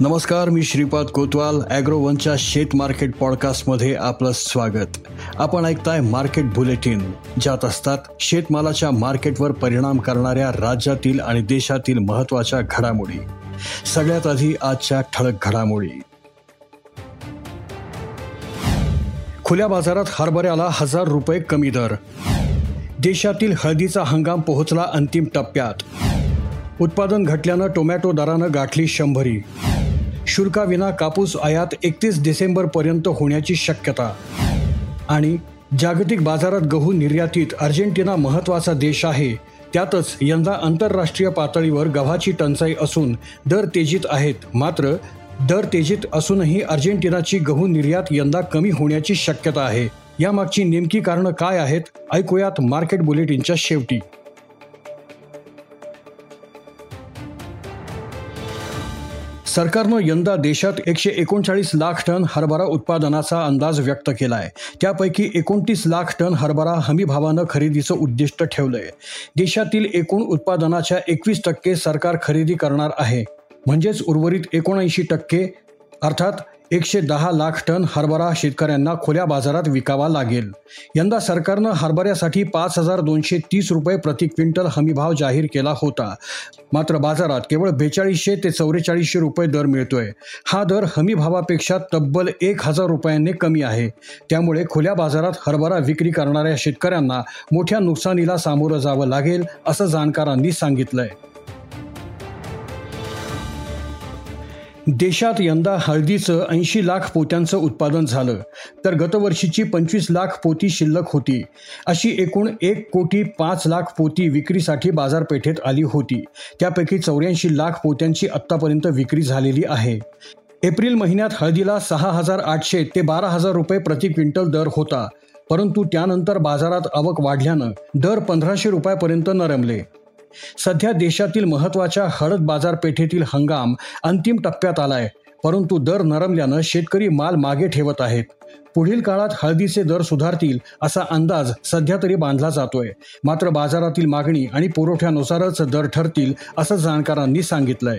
नमस्कार मी श्रीपाद कोतवाल ॲग्रोवनच्या शेत मार्केट पॉडकास्टमध्ये आपलं स्वागत. आपण ऐकताय मार्केट बुलेटिन ज्यात असतात शेतमालाच्या मार्केटवर परिणाम करणाऱ्या राज्यातील आणि देशातील महत्त्वाच्या घडामोडी. सगळ्यात आधी आजच्या ठळक घडामोडी. खुल्या बाजारात हरभऱ्याला हजार रुपये कमी दर. देशातील हळदीचा हंगाम पोहोचला अंतिम टप्प्यात. उत्पादन घटल्यानं टोमॅटो दरानं गाठली शंभरी. शुल्काविना कापूस आयात एकतीस डिसेंबरपर्यंत होण्याची शक्यता. आणि जागतिक बाजारात गहू निर्यातीत अर्जेंटिना महत्त्वाचा देश आहे. त्यातच यंदा आंतरराष्ट्रीय पातळीवर गव्हाची टंचाई असून दर तेजीत आहेत. मात्र दर तेजीत असूनही अर्जेंटिनाची गहू निर्यात यंदा कमी होण्याची शक्यता आहे. यामागची नेमकी कारणं काय आहेत? ऐकूयात मार्केट बुलेटिनच्या शेवटी. सरकारनं यंदा देशात एकशे एकोणचाळीस लाख टन हरभरा उत्पादनाचा अंदाज व्यक्त केला आहे त्यापैकी एकोणतीस लाख टन हरभरा हमी भावानं खरेदीचं उद्दिष्ट ठेवलंय. देशातील एकूण उत्पादनाच्या एकवीस टक्के सरकार खरेदी करणार आहे. म्हणजेच उर्वरित एकोणऐंशी टक्के अर्थात एकशे दहा लाख टन हरभरा शेतकऱ्यांना खुल्या बाजारात विकावा लागेल. यंदा सरकारनं हरभऱ्यासाठी पाच हजार दोनशे तीस रुपये प्रति क्विंटल हमीभाव जाहीर केला होता. मात्र बाजारात केवळ बेचाळीसशे ते चौवेचाळीसशे रुपये दर मिळतोय. हा दर हमीभावापेक्षा तब्बल एक हजार रुपयांनी कमी आहे. त्यामुळे खुल्या बाजारात हरभरा विक्री करणाऱ्या शेतकऱ्यांना मोठ्या नुकसानीला सामोरं जावं लागेल असं जाणकारांनी सांगितलंय. देशात यंदा हळदीचं ऐंशी लाख पोत्यांचं उत्पादन झालं तर गतवर्षीची पंचवीस लाख पोती शिल्लक होती. अशी एकूण एक कोटी पाच लाख पोती विक्रीसाठी बाजारपेठेत आली होती. त्यापैकी चौऱ्याऐंशी लाख पोत्यांची आत्तापर्यंत विक्री झालेली आहे. एप्रिल महिन्यात हळदीला सहा हजार आठशे ते बारा हजार रुपये प्रति क्विंटल दर होता परंतु त्यानंतर बाजारात आवक वाढल्यानं दर पंधराशे रुपयापर्यंत नरमले. सध्या देशातील महत्त्वाच्या हळद बाजारपेठेतील हंगाम अंतिम टप्प्यात आलाय परंतु दर नरमल्यानं शेतकरी माल मागे ठेवत आहेत. पुढील काळात हळदीचे दर सुधारतील असा अंदाज सध्या तरी बांधला जातोय. मात्र बाजारातील मागणी आणि पुरवठ्यानुसारच दर ठरतील असं जाणकारांनी सांगितलंय.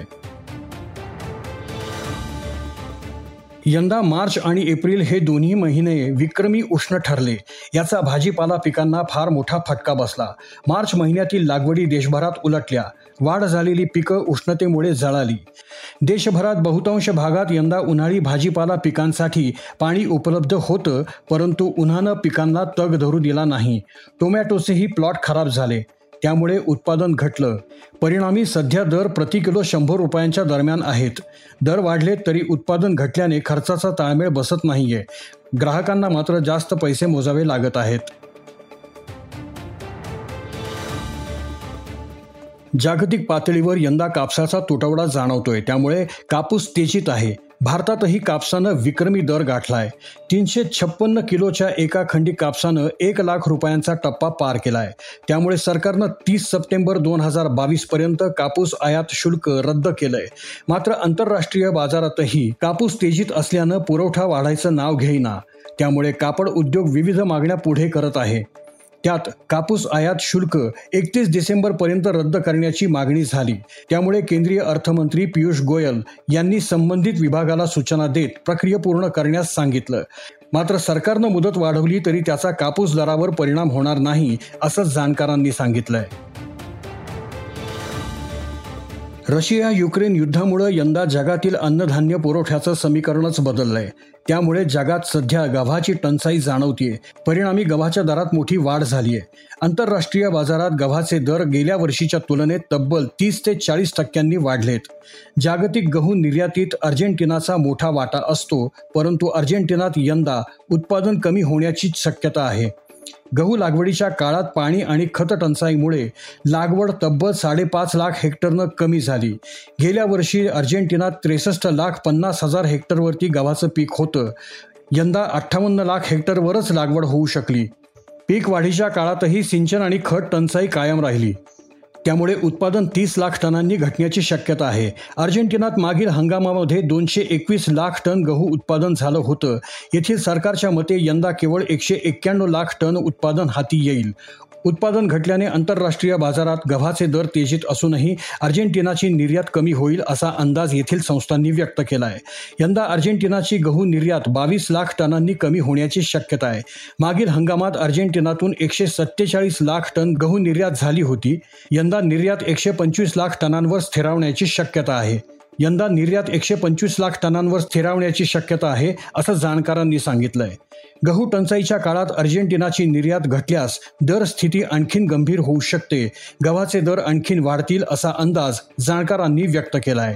यंदा मार्च आणि एप्रिल हे दोन्ही महिने विक्रमी उष्ण ठरले. याचा भाजीपाला पिकांना फार मोठा फटका बसला. मार्च महिन्यातील लागवडी देशभरात उलटल्या. वाढ झालेली पिकं उष्णतेमुळे जळाली. देशभरात बहुतांश भागात यंदा उन्हाळी भाजीपाला पिकांसाठी पाणी उपलब्ध होतं परंतु उन्हानं पिकांना तग धरू दिला नाही. टोमॅटोचेही प्लॉट खराब झाले. त्यामुळे उत्पादन घटलं. परिणामी सध्या दर प्रति किलो शंभर रुपयांच्या दरम्यान आहेत. दर वाढले तरी उत्पादन घटल्याने खर्चाचा ताळमेळ बसत नाहीये. ग्राहकांना मात्र जास्त पैसे मोजावे लागत आहेत. जागतिक पातळीवर यंदा कापसाचा तुटवडा जाणवतोय. त्यामुळे कापूस तेजीत आहे. भारतातही कापसानं विक्रमी दर गाठलाय. तीनशे छप्पन्न किलोच्या एका खंडी कापसानं एक लाख रुपयांचा टप्पा पार केलाय. त्यामुळे सरकारनं तीस सप्टेंबर दोन हजार बावीस पर्यंत कापूस आयात शुल्क रद्द केलंय. मात्र आंतरराष्ट्रीय बाजारातही कापूस तेजीत असल्यानं पुरवठा वाढायचं नाव घेईना. त्यामुळे कापड उद्योग विविध मागण्या पुढे करत आहे. त्यात कापूस आयात शुल्क एकतीस डिसेंबरपर्यंत रद्द करण्याची मागणी झाली. त्यामुळे केंद्रीय अर्थमंत्री पियुष गोयल यांनी संबंधित विभागाला सूचना देत प्रक्रिया पूर्ण करण्यास सांगितलं. मात्र सरकारनं मुदत वाढवली तरी त्याचा कापूस दरावर परिणाम होणार नाही असं जाणकारांनी सांगितलंय. रशिया युक्रेन युद्धामुळे यंदा जगातील अन्नधान्य पुरवठ्याचं समीकरणच बदललंय. त्यामुळे जगात सध्या गव्हाची टंचाई जाणवतीये. परिणामी गव्हाच्या दरात मोठी वाढ झालीय. आंतरराष्ट्रीय बाजारात गव्हाचे दर गेल्या वर्षीच्या तुलनेत तब्बल तीस ते चाळीस टक्क्यांनी वाढलेत. जागतिक गहू निर्यातीत अर्जेंटिनाचा मोठा वाटा असतो परंतु अर्जेंटिनात यंदा उत्पादन कमी होण्याची शक्यता आहे. गहू लागवडीच्या काळात पाणी आणि खत टंचाईमुळे लागवड तब्बल साडेपाच लाख हेक्टरनं कमी झाली. गेल्या वर्षी अर्जेंटिनात त्रेसष्ट लाख पन्नास हजार हेक्टरवरती गव्हाचं पीक होतं. यंदा अठ्ठावन्न लाख हेक्टरवरच लागवड होऊ शकली. पीक वाढीच्या काळातही सिंचन आणि खत टंचाई कायम राहिली. त्यामुळे उत्पादन तीस लाख टनांनी घटण्याची शक्यता आहे. अर्जेंटिनात मागील हंगामामध्ये दोनशे एकवीस लाख टन गहू उत्पादन झालं होतं. येथील सरकारच्या मते यंदा केवळ एकशे एक्क्याण्णव लाख टन उत्पादन हाती येईल. उत्पादन घटल्याने आंतरराष्ट्रीय बाजारात गव्हाचे दर तेजीत असूनही अर्जेंटिनाची निर्यात कमी होईल असा अंदाज येथील संस्थांनी व्यक्त केला आहे यंदा अर्जेंटिनाची गहू निर्यात बावीस लाख टनांनी कमी होण्याची शक्यता आहे. मागील हंगामात अर्जेंटिनातून एकशे सत्तेचाळीस लाख टन गहू निर्यात झाली होती. यंदा निर्यात एकशे पंचवीस लाख टनांवर स्थिरावण्याची शक्यता आहे. यंदा निर्यात एकशे पंचवीस लाख टनांवर स्थिरावण्याची शक्यता आहे असं जाणकारांनी सांगितलंय. गहू टंचाईच्या काळात अर्जेंटिनाची निर्यात घटल्यास दर स्थिती आणखीन गंभीर होऊ शकते. गव्हाचे दर आणखीन वाढतील असा अंदाज जाणकारांनी व्यक्त केलाय.